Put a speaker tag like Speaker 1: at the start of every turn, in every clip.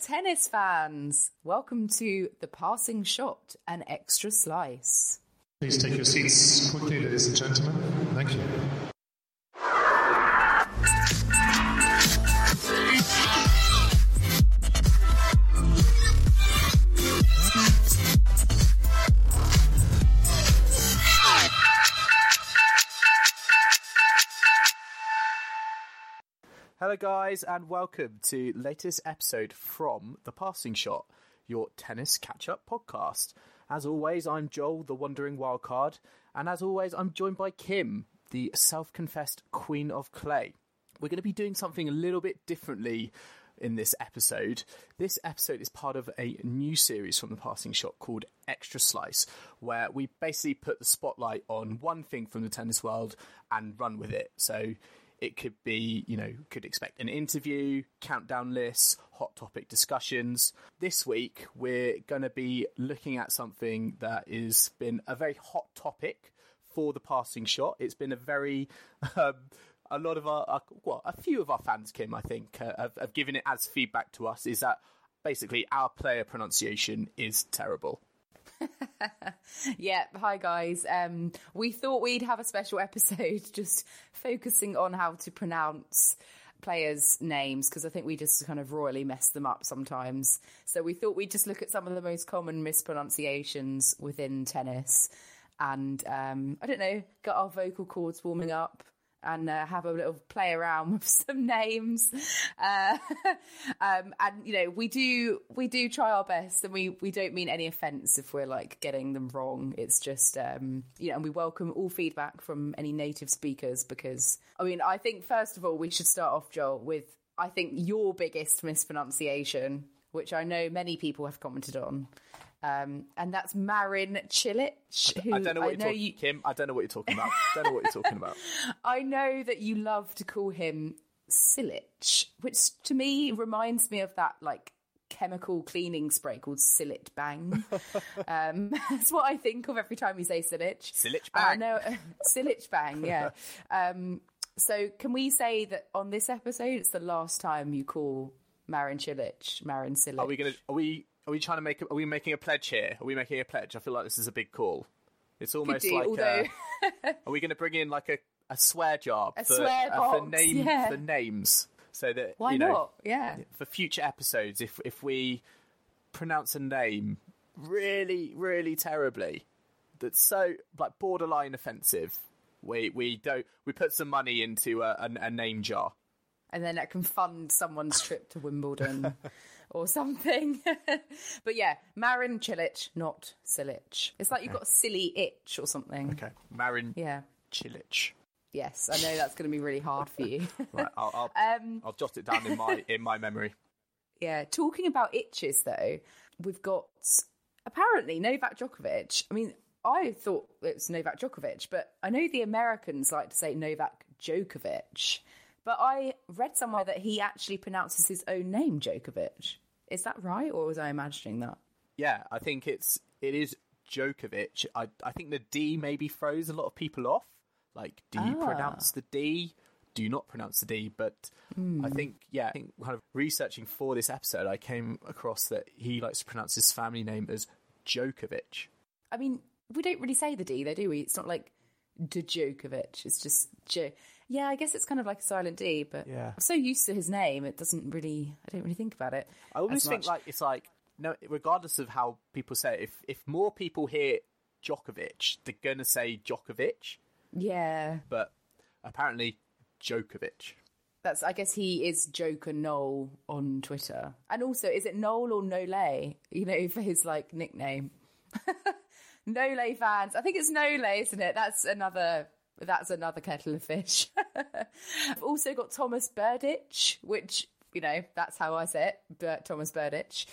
Speaker 1: Tennis fans. Welcome to The Passing Shot, an extra slice.
Speaker 2: Please take your seats quickly, ladies and gentlemen. Thank you.
Speaker 3: Hello, guys, and welcome to latest episode from The Passing Shot, your tennis catch-up podcast. As always, I'm Joel, the wandering wildcard, and as always, I'm joined by Kim, the self-confessed queen of clay. We're going to be doing something a little bit differently in this episode. This episode is part of a new series from The Passing Shot called Extra Slice, where we basically put the spotlight on one thing from the tennis world and run with it. So it could be, you know, could expect an interview, countdown lists, hot topic discussions. This week, we're going to be looking at something that has been a very hot topic for the passing shot. It's been a very, um, a lot of our, our, well, a few of our fans, Kim, I think, uh, have, have given it as feedback to us is that basically our player pronunciation is terrible.
Speaker 1: yeah, hi guys. Um, we thought we'd have a special episode just focusing on how to pronounce players' names because I think we just kind of royally mess them up sometimes. So we thought we'd just look at some of the most common mispronunciations within tennis and um, I don't know, get our vocal cords warming up and uh, have a little play around with some names. Uh, um, and you know, we do we do try our best, and we we don't mean any offence if we're like getting them wrong. It's just um, you know, and we welcome all feedback from any native speakers because I mean, I think first of all we should start off, Joel, with I think your biggest mispronunciation, which I know many people have commented on. Um, and that's Marin Cilic.
Speaker 3: I don't know what I you're talking, you... Kim. I don't know what you're talking about. don't know what you're talking about.
Speaker 1: I know that you love to call him Cilic, which to me reminds me of that like chemical cleaning spray called Cillit Bang. um, that's what I think of every time you say Cilic.
Speaker 3: Cillit Bang.
Speaker 1: Uh, no, Cillit Bang. Yeah. Um, so can we say that on this episode, it's the last time you call Marin Cilic Marin Cilic?
Speaker 3: Are we gonna? Are we? Are we trying to make? A, are we making a pledge here? Are we making a pledge? I feel like this is a big call. It's almost
Speaker 1: do,
Speaker 3: like.
Speaker 1: although...
Speaker 3: uh, are we going to bring in like a, a swear jar
Speaker 1: a
Speaker 3: for,
Speaker 1: swear
Speaker 3: uh, for name
Speaker 1: yeah.
Speaker 3: for names, so that
Speaker 1: Why
Speaker 3: you know,
Speaker 1: not? Yeah.
Speaker 3: For future episodes, if if we pronounce a name really, really terribly, that's so like borderline offensive, we we don't we put some money into a, a, a name jar.
Speaker 1: And then that can fund someone's trip to Wimbledon or something. but yeah, Marin Cilic, not Silic. It's like you've got a silly itch or something.
Speaker 3: Okay, Marin
Speaker 1: Yeah.
Speaker 3: Cilic.
Speaker 1: Yes, I know that's going to be really hard for you.
Speaker 3: Right, I'll I'll,
Speaker 1: Um,
Speaker 3: I'll jot it down in my in my memory.
Speaker 1: yeah, talking about itches though, we've got apparently Novak Djokovic. I mean, I thought it was Novak Djokovic, but I know the Americans like to say Novak Djokovic. But I read somewhere that he actually pronounces his own name Djokovic. Is that right, or was I imagining that?
Speaker 3: Yeah, I think it's it is Djokovic. I I think the D maybe throws a lot of people off. Like, do you
Speaker 1: Ah.
Speaker 3: pronounce the D? Do you not pronounce the D? But
Speaker 1: Hmm.
Speaker 3: I think yeah, I think kind of researching for this episode, I came across that he likes to pronounce his family name as Djokovic.
Speaker 1: I mean, we don't really say the D, though, do we? It's not like Djokovic. It's just Jo. Yeah, I guess it's kind of like a silent D, but
Speaker 3: Yeah.
Speaker 1: I'm so used to his name, it doesn't really. I don't really think about it.
Speaker 3: I always think like it's like no, regardless of how people say it, if if more people hear Djokovic, they're gonna say Djokovic,
Speaker 1: yeah,
Speaker 3: but apparently Djokovic.
Speaker 1: that's. I guess he is Joker Noel on Twitter, and also is it Noel or Nole? You know, for his like nickname. Nole fans, I think it's Nole, isn't it? That's another. That's another kettle of fish. I've also got Thomas Burditch, which, you know, that's how I say it, but Thomas Burditch.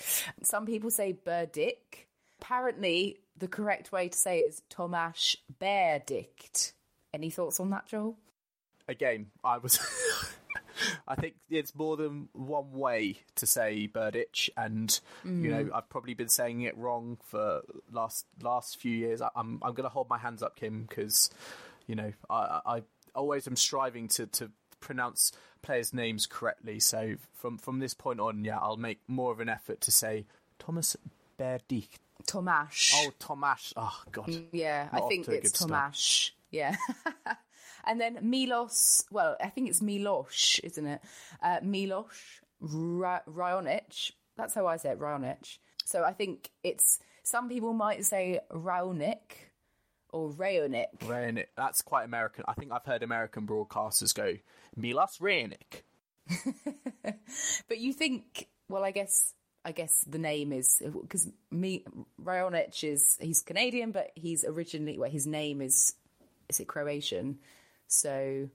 Speaker 1: Some people say Burdick. Apparently, the correct way to say it is Tomasz Berdict. Any thoughts on that, Joel?
Speaker 3: Again, I was. I think it's more than one way to say Burditch, and you know mm. I've probably been saying it wrong for last last few years. I, I'm I'm going to hold my hands up, Kim, because you know I I always am striving to to pronounce players' names correctly. So from from this point on, yeah, I'll make more of an effort to say Thomas Berdych.
Speaker 1: Tomasz.
Speaker 3: Oh, Tomasz. Oh God.
Speaker 1: Yeah,
Speaker 3: Not
Speaker 1: I think it's
Speaker 3: good start.
Speaker 1: Yeah. and then Milos, well, I think it's Milosh, isn't it? Uh, Milosh Ra-. That's how I say it, Raonic. So I think it's, some people might say Raonic or Raonic.
Speaker 3: Raonic. That's quite American. I think I've heard American broadcasters go Milos Raonic.
Speaker 1: But you think, well, I guess, I guess the name is because me Raonic is he's Canadian, but he's originally well, his name is is it Croatian? So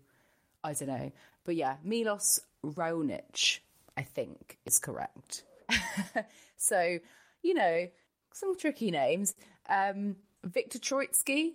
Speaker 1: I don't know, but yeah, Milos Raonic, I think is correct. so you know, some tricky names. Um, Victor Troitsky.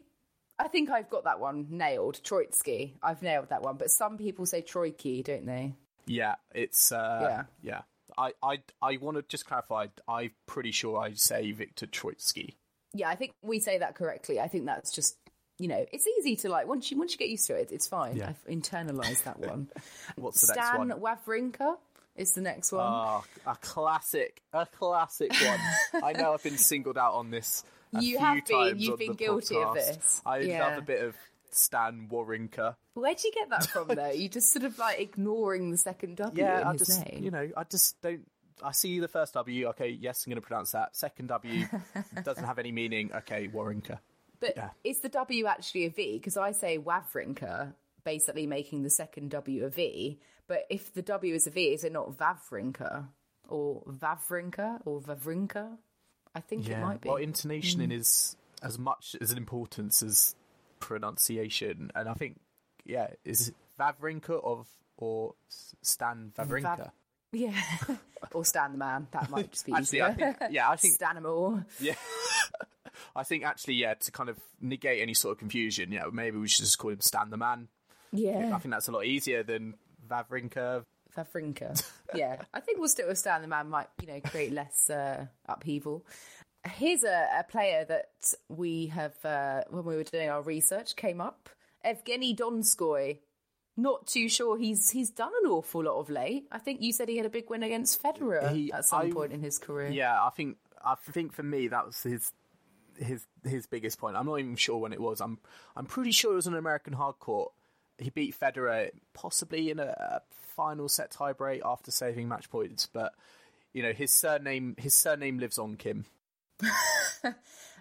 Speaker 1: I think I've got that one nailed. Troitsky. I've nailed that one. But some people say Troiki, don't they?
Speaker 3: Yeah, it's uh,
Speaker 1: Yeah.
Speaker 3: yeah. I I I want to just clarify. I'm pretty sure I say Victor Troitsky.
Speaker 1: Yeah, I think we say that correctly. I think that's just you know, it's easy to like once you once you get used to it, it's fine.
Speaker 3: Yeah.
Speaker 1: I've internalized that one.
Speaker 3: What's the next one?
Speaker 1: Stan
Speaker 3: one?
Speaker 1: Wawrinka is the next one.
Speaker 3: Oh, a classic, a classic one. I know I've been singled out on this.
Speaker 1: You have been, you've been guilty of this.
Speaker 3: I
Speaker 1: Yeah.
Speaker 3: love a bit of Stan Wawrinka.
Speaker 1: Where'd you get that from though? You just sort of like ignoring the second W
Speaker 3: Yeah,
Speaker 1: in
Speaker 3: I
Speaker 1: his
Speaker 3: just
Speaker 1: name.
Speaker 3: you know I just don't. I see the first W. Okay, yes, I'm going to pronounce that. Second W doesn't have any meaning. Okay, Wawrinka.
Speaker 1: But
Speaker 3: Yeah.
Speaker 1: is the W actually a V? Because I say Wawrinka, basically making the second W a V. But if the W is a V, is it not Vavrinka or Vavrinka or Vavrinka? I think it might be. Mm.
Speaker 3: Well, intonation is as much as an importance as pronunciation, and I think yeah, is Vavrinka of or Stan Vavrinka?
Speaker 1: Vav- yeah, or Stan the Man. That might just be
Speaker 3: Actually,
Speaker 1: easier.
Speaker 3: I think yeah, I think
Speaker 1: Stanimal.
Speaker 3: yeah. I think actually, yeah, to kind of negate any sort of confusion, yeah, maybe we should just call him Stan the Man.
Speaker 1: Yeah, I
Speaker 3: think that's a lot easier than Vavrinka.
Speaker 1: Vavrinka. Yeah, I think we'll stick with Stan the Man. Might you know create less uh, upheaval. Here's a, a player that we have uh, when we were doing our research came up. Evgeny Donskoy. Not too sure he's he's done an awful lot of late. I think you said he had a big win against Federer
Speaker 3: He-
Speaker 1: at some
Speaker 3: I-
Speaker 1: point in his career.
Speaker 3: Yeah, I think I think for me that was his his his biggest point. I'm not even sure when it was. I'm I'm pretty sure it was an American hard court. He beat Federer possibly in a, a final set tiebreak after saving match points, but you know his surname his surname lives on Kim.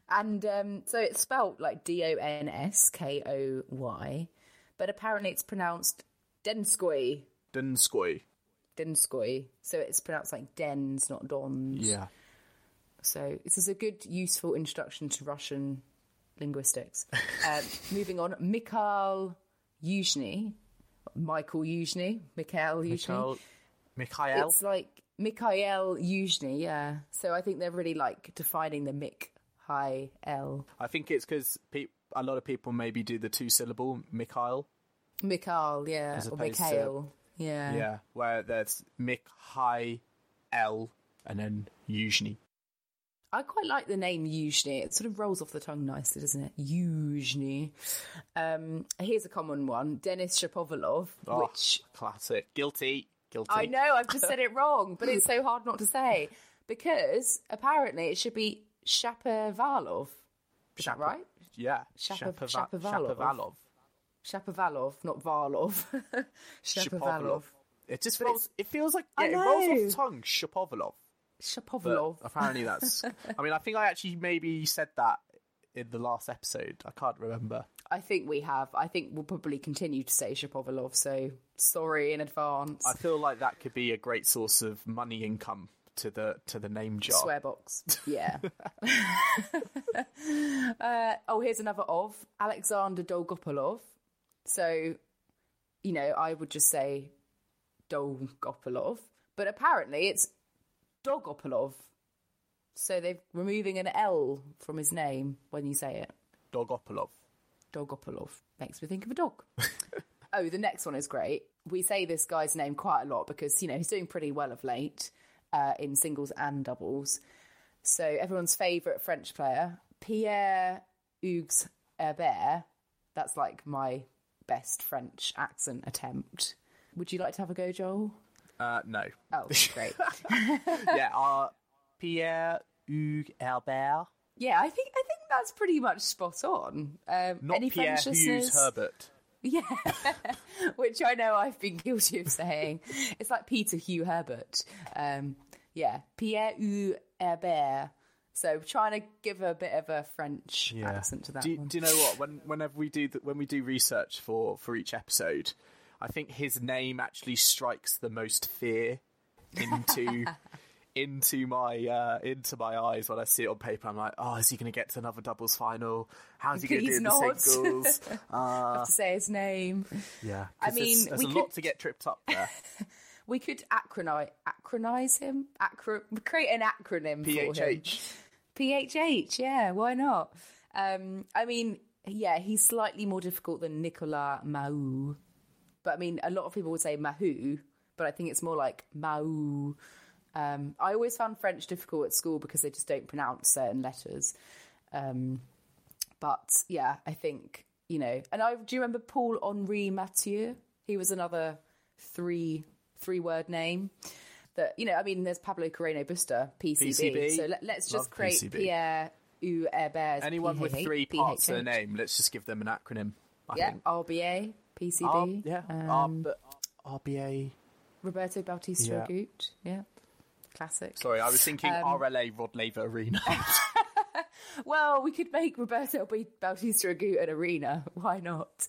Speaker 1: And um, so it's spelt like D O N S K O Y, but apparently it's pronounced Denskoy.
Speaker 3: Denskoy.
Speaker 1: Denskoy. So it's pronounced like Dens, not Dons.
Speaker 3: Yeah.
Speaker 1: So this is a good, useful introduction to Russian linguistics. um, moving on, Mikhail Yuzhny. Michael Yuzhny. Mikhail Yuzhny.
Speaker 3: Mikhail. Mikhail.
Speaker 1: It's like Mikhail Yuzhny, yeah. So I think they're really like defining the Mik high L.
Speaker 3: I think it's because pe- a lot of people maybe do the two syllable Mikhail.
Speaker 1: Mikhail, yeah. Or
Speaker 3: opposed to-
Speaker 1: Mikhail. Yeah.
Speaker 3: Yeah, where there's Mikhail and then Yuzhny.
Speaker 1: I quite like the name Yuzhny. It sort of rolls off the tongue nicely, doesn't it? Yuzhny. Um, here's a common one Denis Shapovalov,
Speaker 3: Oh,
Speaker 1: which
Speaker 3: classic. Guilty. Guilty.
Speaker 1: I know I've just said it wrong, but it's so hard not to say because apparently it should be Shapovalov. Is that right?
Speaker 3: Yeah.
Speaker 1: Shapovalov.
Speaker 3: Shapovalov.
Speaker 1: Shapovalov, not Varlov. Shapovalov.
Speaker 3: It just rolls. It feels like yeah, it rolls off the tongue. Shapovalov. But
Speaker 1: Shapovalov.
Speaker 3: apparently that's. I mean, I think I actually maybe said that in the last episode. I can't remember.
Speaker 1: I think we have. I think we'll probably continue to say Shapovalov, so sorry in advance.
Speaker 3: I feel like that could be a great source of money income to the to the name jar.
Speaker 1: Swear box. Yeah. uh, oh, here's another of Alexander Dolgopolov. So, you know, I would just say Dolgopolov, but apparently it's Dogopolov. So they're removing an L from his name when you say it.
Speaker 3: Dogopolov.
Speaker 1: Dogopolov makes me think of a dog. oh, the next one is great. We say this guy's name quite a lot because you know he's doing pretty well of late uh, in singles and doubles. So everyone's favourite French player, Pierre Hugues Herbert. That's like my best French accent attempt. Would you like to have a go, Joel?
Speaker 3: Uh, no.
Speaker 1: Oh, great.
Speaker 3: yeah, uh, Pierre Hugues Albert.
Speaker 1: yeah, I think I think that's pretty much spot on. Um,
Speaker 3: Not
Speaker 1: any
Speaker 3: Pierre
Speaker 1: French
Speaker 3: Hughes? Herbert.
Speaker 1: Yeah, which I know I've been guilty of saying. It's like Peter Hugh Herbert. Um, yeah, Pierre Hugh Herbert. So trying to give a bit of a French accent to that
Speaker 3: do, you-
Speaker 1: one.
Speaker 3: do you know what? When whenever we do the, when we do research for for each episode, I think his name actually strikes the most fear into into my uh, into my eyes when I see it on paper. I'm like, oh, is he going to get to another doubles final? How's he going to do
Speaker 1: Please
Speaker 3: in the
Speaker 1: not.
Speaker 3: singles?
Speaker 1: have to say his name.
Speaker 3: yeah,
Speaker 1: I mean,
Speaker 3: there's,
Speaker 1: we
Speaker 3: a lot
Speaker 1: could-
Speaker 3: to get tripped up there.
Speaker 1: We could acronyze, acronyze him. Acro- create an acronym for him.
Speaker 3: PHH.
Speaker 1: PHH, yeah, why not? Um, I mean, yeah, he's slightly more difficult than Nicolas Mahut. But I mean, a lot of people would say Mahou, but I think it's more like Mahou. Um, I always found French difficult at school because they just don't pronounce certain letters. Um, but yeah, I think, you know, and I do you remember Paul Henri Mathieu? He was another three three word name. That you know, I mean, there's Pablo Carreno Busta, PCB.
Speaker 3: PCB.
Speaker 1: So let, let's
Speaker 3: Love
Speaker 1: just create
Speaker 3: PCB.
Speaker 1: Pierre U Herbert.
Speaker 3: Anyone with three parts to their
Speaker 1: PHH.
Speaker 3: name, let's just give them an acronym. I
Speaker 1: Yeah,
Speaker 3: think.
Speaker 1: RBA, PCB.
Speaker 3: R- yeah, R-
Speaker 1: um,
Speaker 3: but RBA.
Speaker 1: Roberto Bautista
Speaker 3: Yeah.
Speaker 1: Agut. Yeah, classic.
Speaker 3: Sorry, I was thinking
Speaker 1: Um,
Speaker 3: RLA Rod Laver Arena.
Speaker 1: Well, we could make Roberto Bautista Agut an arena. Why not?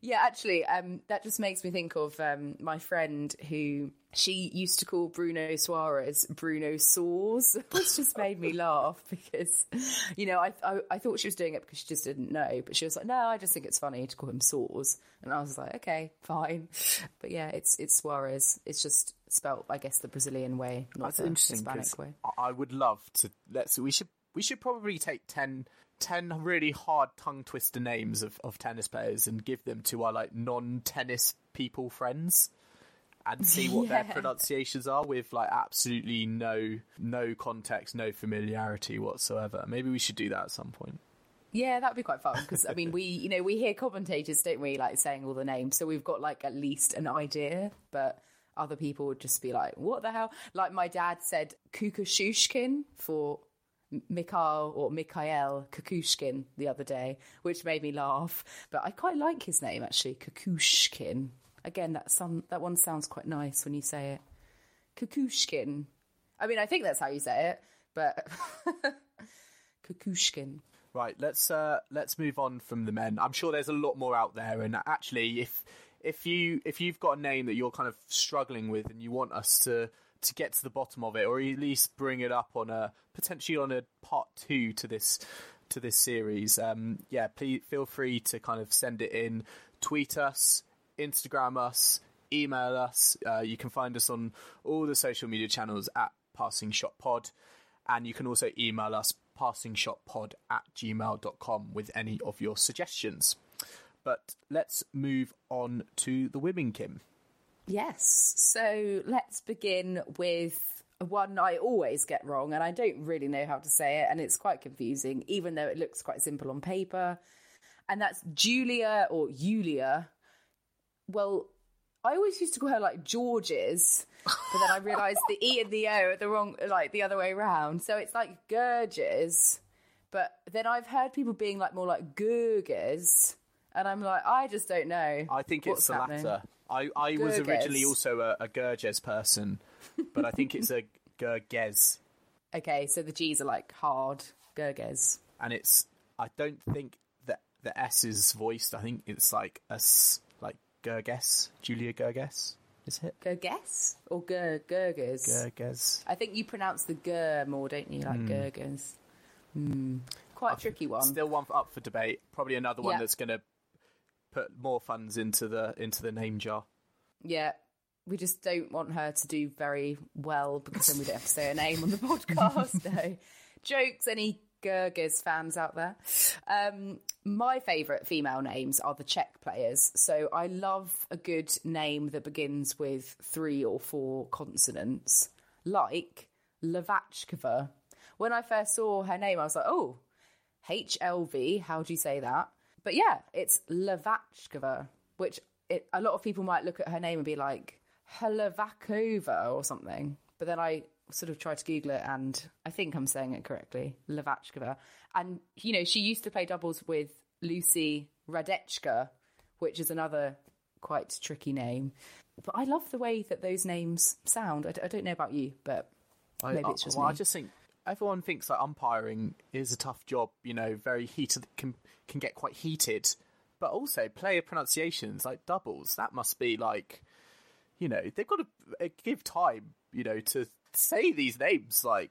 Speaker 1: Yeah, actually, um, that just makes me think of um, my friend who she used to call Bruno Soares Bruno Saws, which just made me laugh because, you know, I, I I thought she was doing it because she just didn't know, but she was like, no, I just think it's funny to call him Saws, and I was like, okay, fine, but yeah, it's it's Suarez. It's just spelt, I guess, the Brazilian way, not
Speaker 3: That's
Speaker 1: the
Speaker 3: interesting.
Speaker 1: Hispanic way.
Speaker 3: I would love to. Let's. We should. We should probably take 10, 10 really hard tongue twister names of, of tennis players and give them to our like non tennis people friends, and see what their pronunciations are with like absolutely no no context, no familiarity whatsoever. Maybe we should do that at some point.
Speaker 1: Yeah, that would be quite fun because I mean, we you know we hear commentators, don't we, like saying all the names, so we've got like at least an idea, but other people would just be like, "What the hell?" Like my dad said, Kukushushkin for Mikhail or Mikhail Kukushkin the other day, which made me laugh. But I quite like his name actually, Kukushkin. Again, that some that one sounds quite nice when you say it, Kukushkin. I mean, I think that's how you say it, but Kukushkin.
Speaker 3: Right, let's uh, let's move on from the men. I'm sure there's a lot more out there, and actually, if if you if you've got a name that you're kind of struggling with, and you want us to to get to the bottom of it, or at least bring it up on a potentially on a part two to this to this series, um, yeah, please feel free to kind of send it in, tweet us, Instagram us, email us. Uh, you can find us on all the social media channels at Passing Shot Pod. And you can also email us passingshotpod at gmail.com with any of your suggestions. But let's move on to the women, Kim.
Speaker 1: Yes. So let's begin with one I always get wrong, and I don't really know how to say it, and it's quite confusing, even though it looks quite simple on paper. And that's Julia or Julia. Well, I always used to call her like Georges, but then I realised the E and the O are the wrong, like the other way around. So it's like Gurges, but then I've heard people being like more like Gurges, and I'm like, I just don't know.
Speaker 3: I think it's the
Speaker 1: happening.
Speaker 3: latter. I, I was originally also a, a Gurges person, but I think it's a Gerges.
Speaker 1: Okay, so the G's are like hard Gerges.
Speaker 3: And it's, I don't think that the S is voiced. I think it's like a s, like Gerges, Julia Gerges, Is it?
Speaker 1: Gerges or Gur Gerges?
Speaker 3: Gurges.
Speaker 1: I think you pronounce the Gur more, don't you? Like Gurges. Hmm. Quite a tricky one.
Speaker 3: Still one for, up for debate. Probably another one
Speaker 1: Yeah.
Speaker 3: that's going to put more funds into the into the name jar.
Speaker 1: Yeah. We just don't want her to do very well because then we don't have to say her name on the podcast. no. Jokes, any Gurgis fans out there. Um, my favourite female names are the Czech players. So I love a good name that begins with three or four consonants, like Hlavackova. When I first saw her name, I was like, oh, HLV, how do you say that? But yeah, it's Hlavackova, which it, a lot of people might look at her name and be like, Helavakova or something. But then I sort of tried to Google it and I think I'm saying it correctly, Hlavackova. And, you know, she used to play doubles with Lucy Hradecka, which is another quite tricky name. But I love the way that those names sound. I, d- I don't know about you, but
Speaker 3: I,
Speaker 1: maybe
Speaker 3: I-
Speaker 1: it's just
Speaker 3: well,
Speaker 1: me.
Speaker 3: I just think everyone thinks that umpiring is a tough job. You know, very heated can can get quite heated, but also player pronunciations like doubles. That must be like, you know, they've got to uh, give time. You know, to say these names like.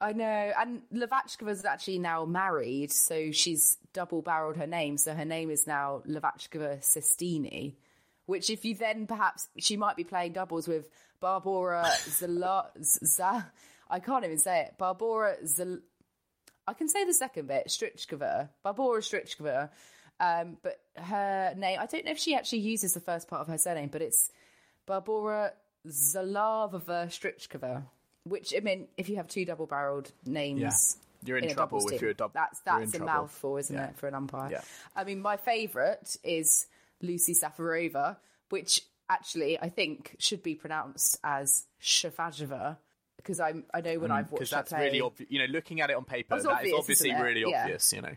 Speaker 1: I know, and Hlavackova's actually now married, so she's double barreled her name. So her name is now Hlavackova Sestini, which if you then perhaps she might be playing doubles with Barbara Zala. Z- I can't even say it. Barbara Zal. I can say the second bit, Strichkova, Barbara Strichkova. Um, but her name, I don't know if she actually uses the first part of her surname, but it's Barbara Zalavova Strichkova. Which I mean, if you have two double-barreled names,
Speaker 3: Yeah. You're in
Speaker 1: a
Speaker 3: trouble if you're a dub-
Speaker 1: That's that's a
Speaker 3: trouble.
Speaker 1: mouthful, isn't
Speaker 3: Yeah.
Speaker 1: it, for an umpire?
Speaker 3: Yeah.
Speaker 1: I mean, my favourite is Lucy Safarova, which actually I think should be pronounced as Shafajova because I I know when I've
Speaker 3: Because
Speaker 1: watched
Speaker 3: that's
Speaker 1: play,
Speaker 3: really obvious. You know, looking at it on paper, that
Speaker 1: obvious,
Speaker 3: is obviously really
Speaker 1: Yeah.
Speaker 3: obvious. You know,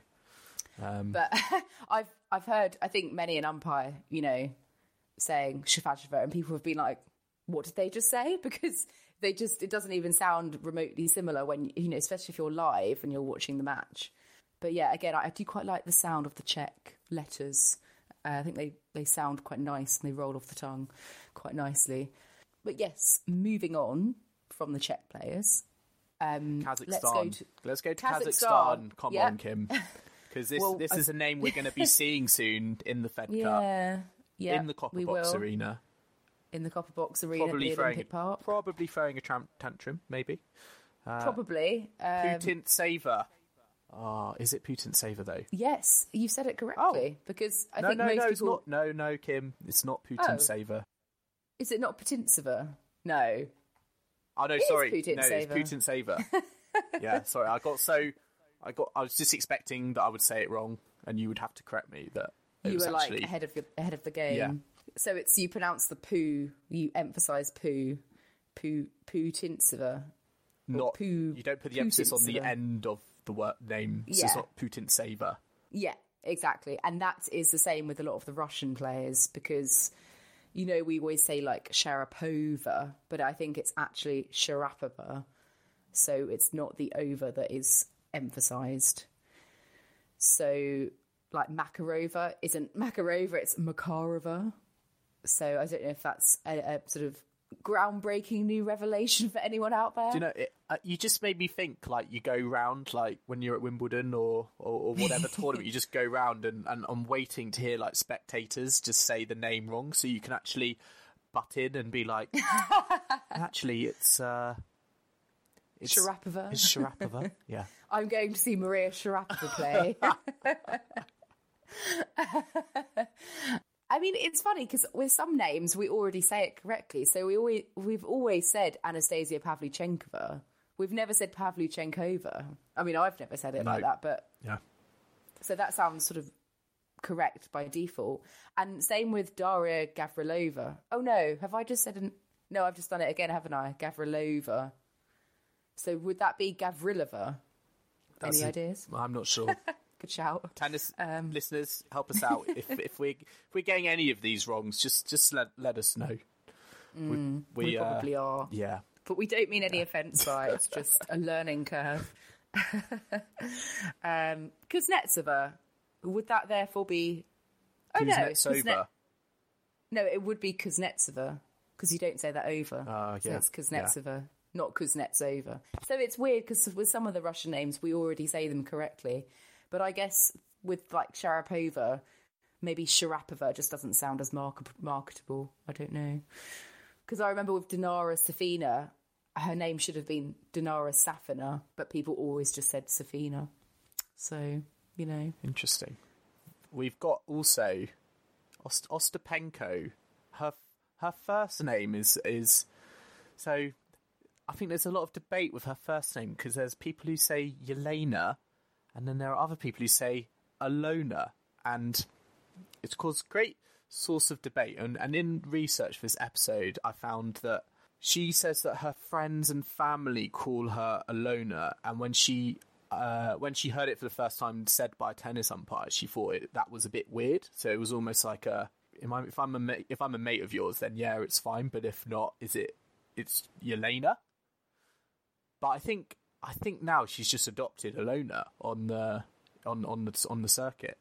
Speaker 1: but I've I've heard I think many an umpire, you know, saying Shafajova, and people have been like, "What did they just say?" Because they just it doesn't even sound remotely similar when you know, especially if you're live and you're watching the match. But yeah, again, I, I do quite like the sound of the Czech letters. Uh, I think they they sound quite nice and they roll off the tongue quite nicely. But yes, moving on from the Czech players. Um,
Speaker 3: Kazakhstan.
Speaker 1: Let's go to
Speaker 3: Let's go to
Speaker 1: Kazakhstan.
Speaker 3: Kazakhstan. Come
Speaker 1: Yeah.
Speaker 3: on, Kim. Because this
Speaker 1: Well,
Speaker 3: this is a name we're going to be seeing soon in the Fed Cup,
Speaker 1: yeah, yeah,
Speaker 3: in the Copper Box
Speaker 1: will.
Speaker 3: Arena.
Speaker 1: in the Copper Box Arena
Speaker 3: Probably throwing,
Speaker 1: Olympic Park.
Speaker 3: probably throwing a tram- tantrum, maybe.
Speaker 1: Probably. Um,
Speaker 3: Putin Saver. Ah, is it Putin Saver though?
Speaker 1: yes, you said it correctly because I
Speaker 3: no,
Speaker 1: think
Speaker 3: no,
Speaker 1: most
Speaker 3: no, it's
Speaker 1: people.
Speaker 3: not. No, no, Kim, it's not Putin
Speaker 1: Oh.
Speaker 3: Saver.
Speaker 1: Is it not Putintseva? No.
Speaker 3: Oh no, sorry,
Speaker 1: Putin
Speaker 3: no,
Speaker 1: Saver.
Speaker 3: it's Putin Saver. yeah, sorry, I got so, I got, I was just expecting that I would say it wrong, and you would have to correct me that
Speaker 1: You were
Speaker 3: actually
Speaker 1: like ahead of your, ahead of the game.
Speaker 3: Yeah.
Speaker 1: So it's you pronounce the poo, you emphasize poo, poo, Putintseva.
Speaker 3: not.
Speaker 1: poo.
Speaker 3: you don't put the emphasis on the end of the word name. So
Speaker 1: Yeah.
Speaker 3: it's not Putin Saver.
Speaker 1: Yeah, exactly. And that is the same with a lot of the Russian players because, you know, we always say like Sharapova, but I think it's actually Sharapova. So it's not the over that is emphasized. So, like Makarova isn't Makarova, it's Makarova. So I don't know if that's a, a sort of groundbreaking new revelation for anyone out there.
Speaker 3: Do you know? It, uh, you just made me think. Like you go round, like when you're at Wimbledon or or, or whatever tournament, you just go round and, and I'm waiting to hear like spectators just say the name wrong, so you can actually butt in and be like, actually, it's uh, it's
Speaker 1: Sharapova.
Speaker 3: It's Sharapova. yeah.
Speaker 1: I'm going to see Maria Sharapova play. I mean, it's funny because with some names we already say it correctly. So we always we've always said Anastasia Pavlyuchenkova. We've never said Pavlyuchenkova. I mean, I've never said it like that, but
Speaker 3: Yeah.
Speaker 1: so that sounds sort of correct by default. And same with Daria Gavrilova. Oh no, have I just said an... no? I've just done it again, haven't I? Gavrilova. So would that be Gavrilova?
Speaker 3: That's
Speaker 1: Any
Speaker 3: a-
Speaker 1: ideas?
Speaker 3: I'm not sure.
Speaker 1: Good shout.
Speaker 3: Tennis
Speaker 1: Um,
Speaker 3: listeners, help us out. if if we if we're getting any of these wrongs, just just let let us know. we,
Speaker 1: Mm, We,
Speaker 3: we, uh,
Speaker 1: probably are.
Speaker 3: Yeah.
Speaker 1: But we don't mean any offence by it. It's just a learning curve. um, Kuznetsova, would that therefore be. Oh no. Kuzne- No, it would be Kuznetsova because you don't say that over.
Speaker 3: Ah,
Speaker 1: So
Speaker 3: yeah,
Speaker 1: it's Kuznetsova, not Kuznetsova. So it's weird because with some of the Russian names, we already say them correctly. But I guess with like Sharapova, maybe Sharapova just doesn't sound as mark- marketable. I don't know. Because I remember with Dinara Safina, her name should have been Dinara Safina, but people always just said Safina. So, you know.
Speaker 3: Interesting. We've got also Ost- Ostapenko. Her her first name is is so. I think there's a lot of debate with her first name because there's people who say Yelena, and then there are other people who say Alona, and it's caused great source of debate. And, and in research for this episode, I found that she says that her friends and family call her Alona, and when she uh, when she heard it for the first time said by a tennis umpire, she thought it, that was a bit weird. So it was almost like a if I'm, if I'm a mate, if I'm a mate of yours, then yeah, it's fine. But if not, is it it's Yelena? But I think I think now she's just adopted Alona on the on on the on the circuit.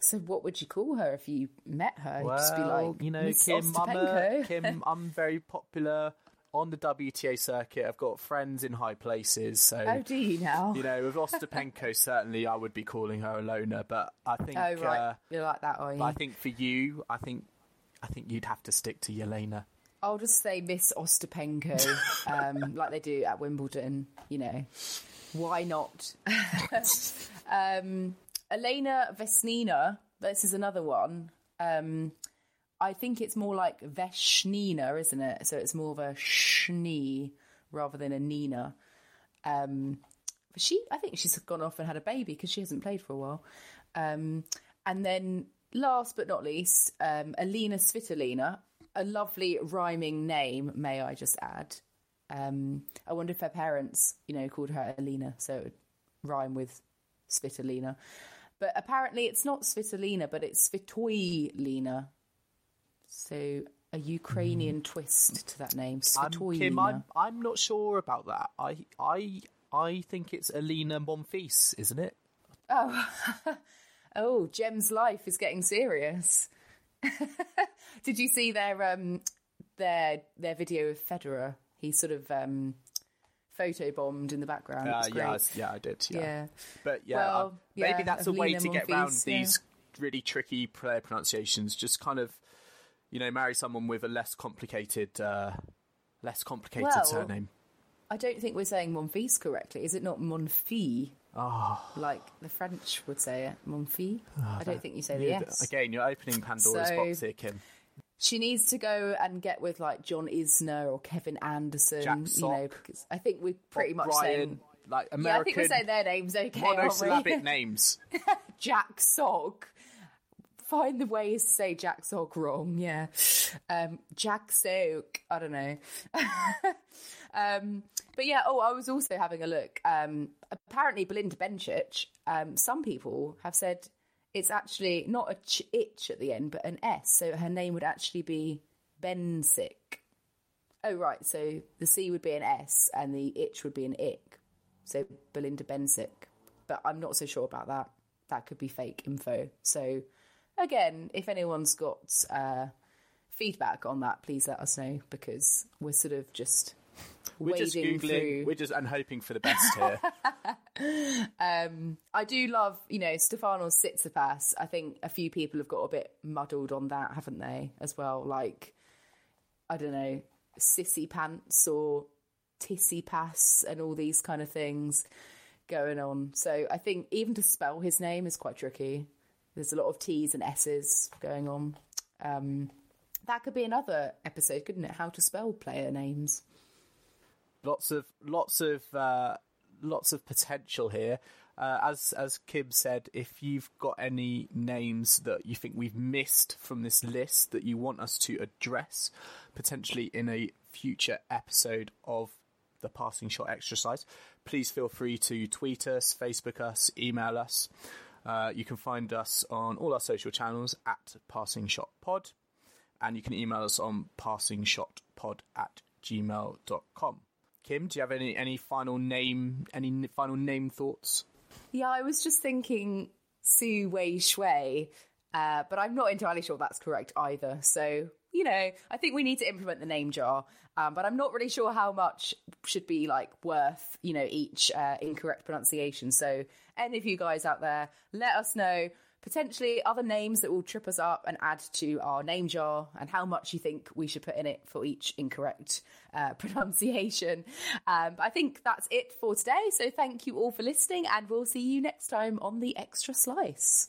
Speaker 1: So, what would you call her if you met her? You'd
Speaker 3: Well,
Speaker 1: just be like,
Speaker 3: you know, Kim, I'm, a, Kim, I'm very popular on the WTA circuit. I've got friends in high places, so
Speaker 1: Oh, do you now?
Speaker 3: you know, with Ostapenko, certainly I would be calling her Alona. But I think,
Speaker 1: oh, right.
Speaker 3: uh,
Speaker 1: You're like that, are you?
Speaker 3: but I think for you, I think, I think you'd have to stick to Yelena.
Speaker 1: I'll just say Miss Ostapenko, um, like they do at Wimbledon. You know, why not? um, Elena Vesnina. This is another one. Um, I think it's more like Veshnina, isn't it? So it's more of a Shni rather than a Nina. Um, she, I think she's gone off and had a baby because she hasn't played for a while. Um, and then, last but not least, um, Elina Svitolina, a lovely rhyming name, may I just add. Um, I wonder if her parents, you know, called her Elina, so it would rhyme with Svitolina. But apparently, it's not Svitolina, but it's Svitoylina. So a Ukrainian twist to that name, Svitoylina.
Speaker 3: Kim, I'm, I'm not sure about that. I, I, I think it's Elina Monfils, isn't it?
Speaker 1: Oh, Jem's life is getting serious. Did you see their um their their video of Federer? He sort of um photobombed in the background.
Speaker 3: Uh, yeah, I- yeah, I did. Yeah,
Speaker 1: Yeah.
Speaker 3: but yeah,
Speaker 1: Well,
Speaker 3: uh, maybe
Speaker 1: yeah,
Speaker 3: that's a way to get around these really tricky player pronunciations. Just kind of, you know, marry someone with a less complicated, uh, less complicated
Speaker 1: Well,
Speaker 3: surname.
Speaker 1: I don't think we're saying Monfils correctly. Is it not Monfi? Oh. Like the French would say it, Monfi. I don't think you say the S.
Speaker 3: Again, you're opening Pandora's
Speaker 1: So-
Speaker 3: box here, Kim.
Speaker 1: She needs to go and get with like John Isner or Kevin Anderson.
Speaker 3: Jack
Speaker 1: you know, because I think we're pretty
Speaker 3: Bob
Speaker 1: much saying.
Speaker 3: like
Speaker 1: Yeah, I think we're saying their names okay.
Speaker 3: monosyllabic names.
Speaker 1: Jack Sock. Find the ways to say Jack Sock wrong, yeah. Um, Jack Sock, I don't know. um, but yeah, oh, I was also having a look. Um, apparently, Belinda Bencic, um, some people have said it's actually not a ch- itch at the end, but an S. So her name would actually be Bensick. Oh, right. So the C would be an S and the itch would be an ick. So Belinda Bensick. But I'm not so sure about that. That could be fake info. So again, if anyone's got uh, feedback on that, please let us know because we're sort of just
Speaker 3: We're just googling.
Speaker 1: through.
Speaker 3: We're just and hoping for the best here.
Speaker 1: I do love, you know, Stefanos Tsitsipas. I think a few people have got a bit muddled on that, haven't they, as well? Like, I don't know, sissy pants or tissy pass and all these kind of things going on. So I think even to spell his name is quite tricky. There's a lot of T's and S's going on. Um, that could be another episode, couldn't it? How to spell player names.
Speaker 3: Lots of lots of uh, lots of potential here. Uh, as as Kim said, if you've got any names that you think we've missed from this list that you want us to address, potentially in a future episode of the passing shot Extra Slice, please feel free to tweet us, Facebook us, email us. Uh, you can find us on all our social channels at Passing Shot Pod, and you can email us on passingshotpod at gmail.com. Kim, do you have any, any final name any final name thoughts?
Speaker 1: Yeah, I was just thinking Su Wei Hsieh, uh, but I'm not entirely sure that's correct either. So, you know, I think we need to implement the name jar, um, but I'm not really sure how much should be like worth, you know, each uh, incorrect pronunciation. So, any of you guys out there, let us know. Potentially other names that will trip us up and add to our name jar and how much you think we should put in it for each incorrect uh, pronunciation. Um, but I think that's it for today. So thank you all for listening, and we'll see you next time on the Extra Slice.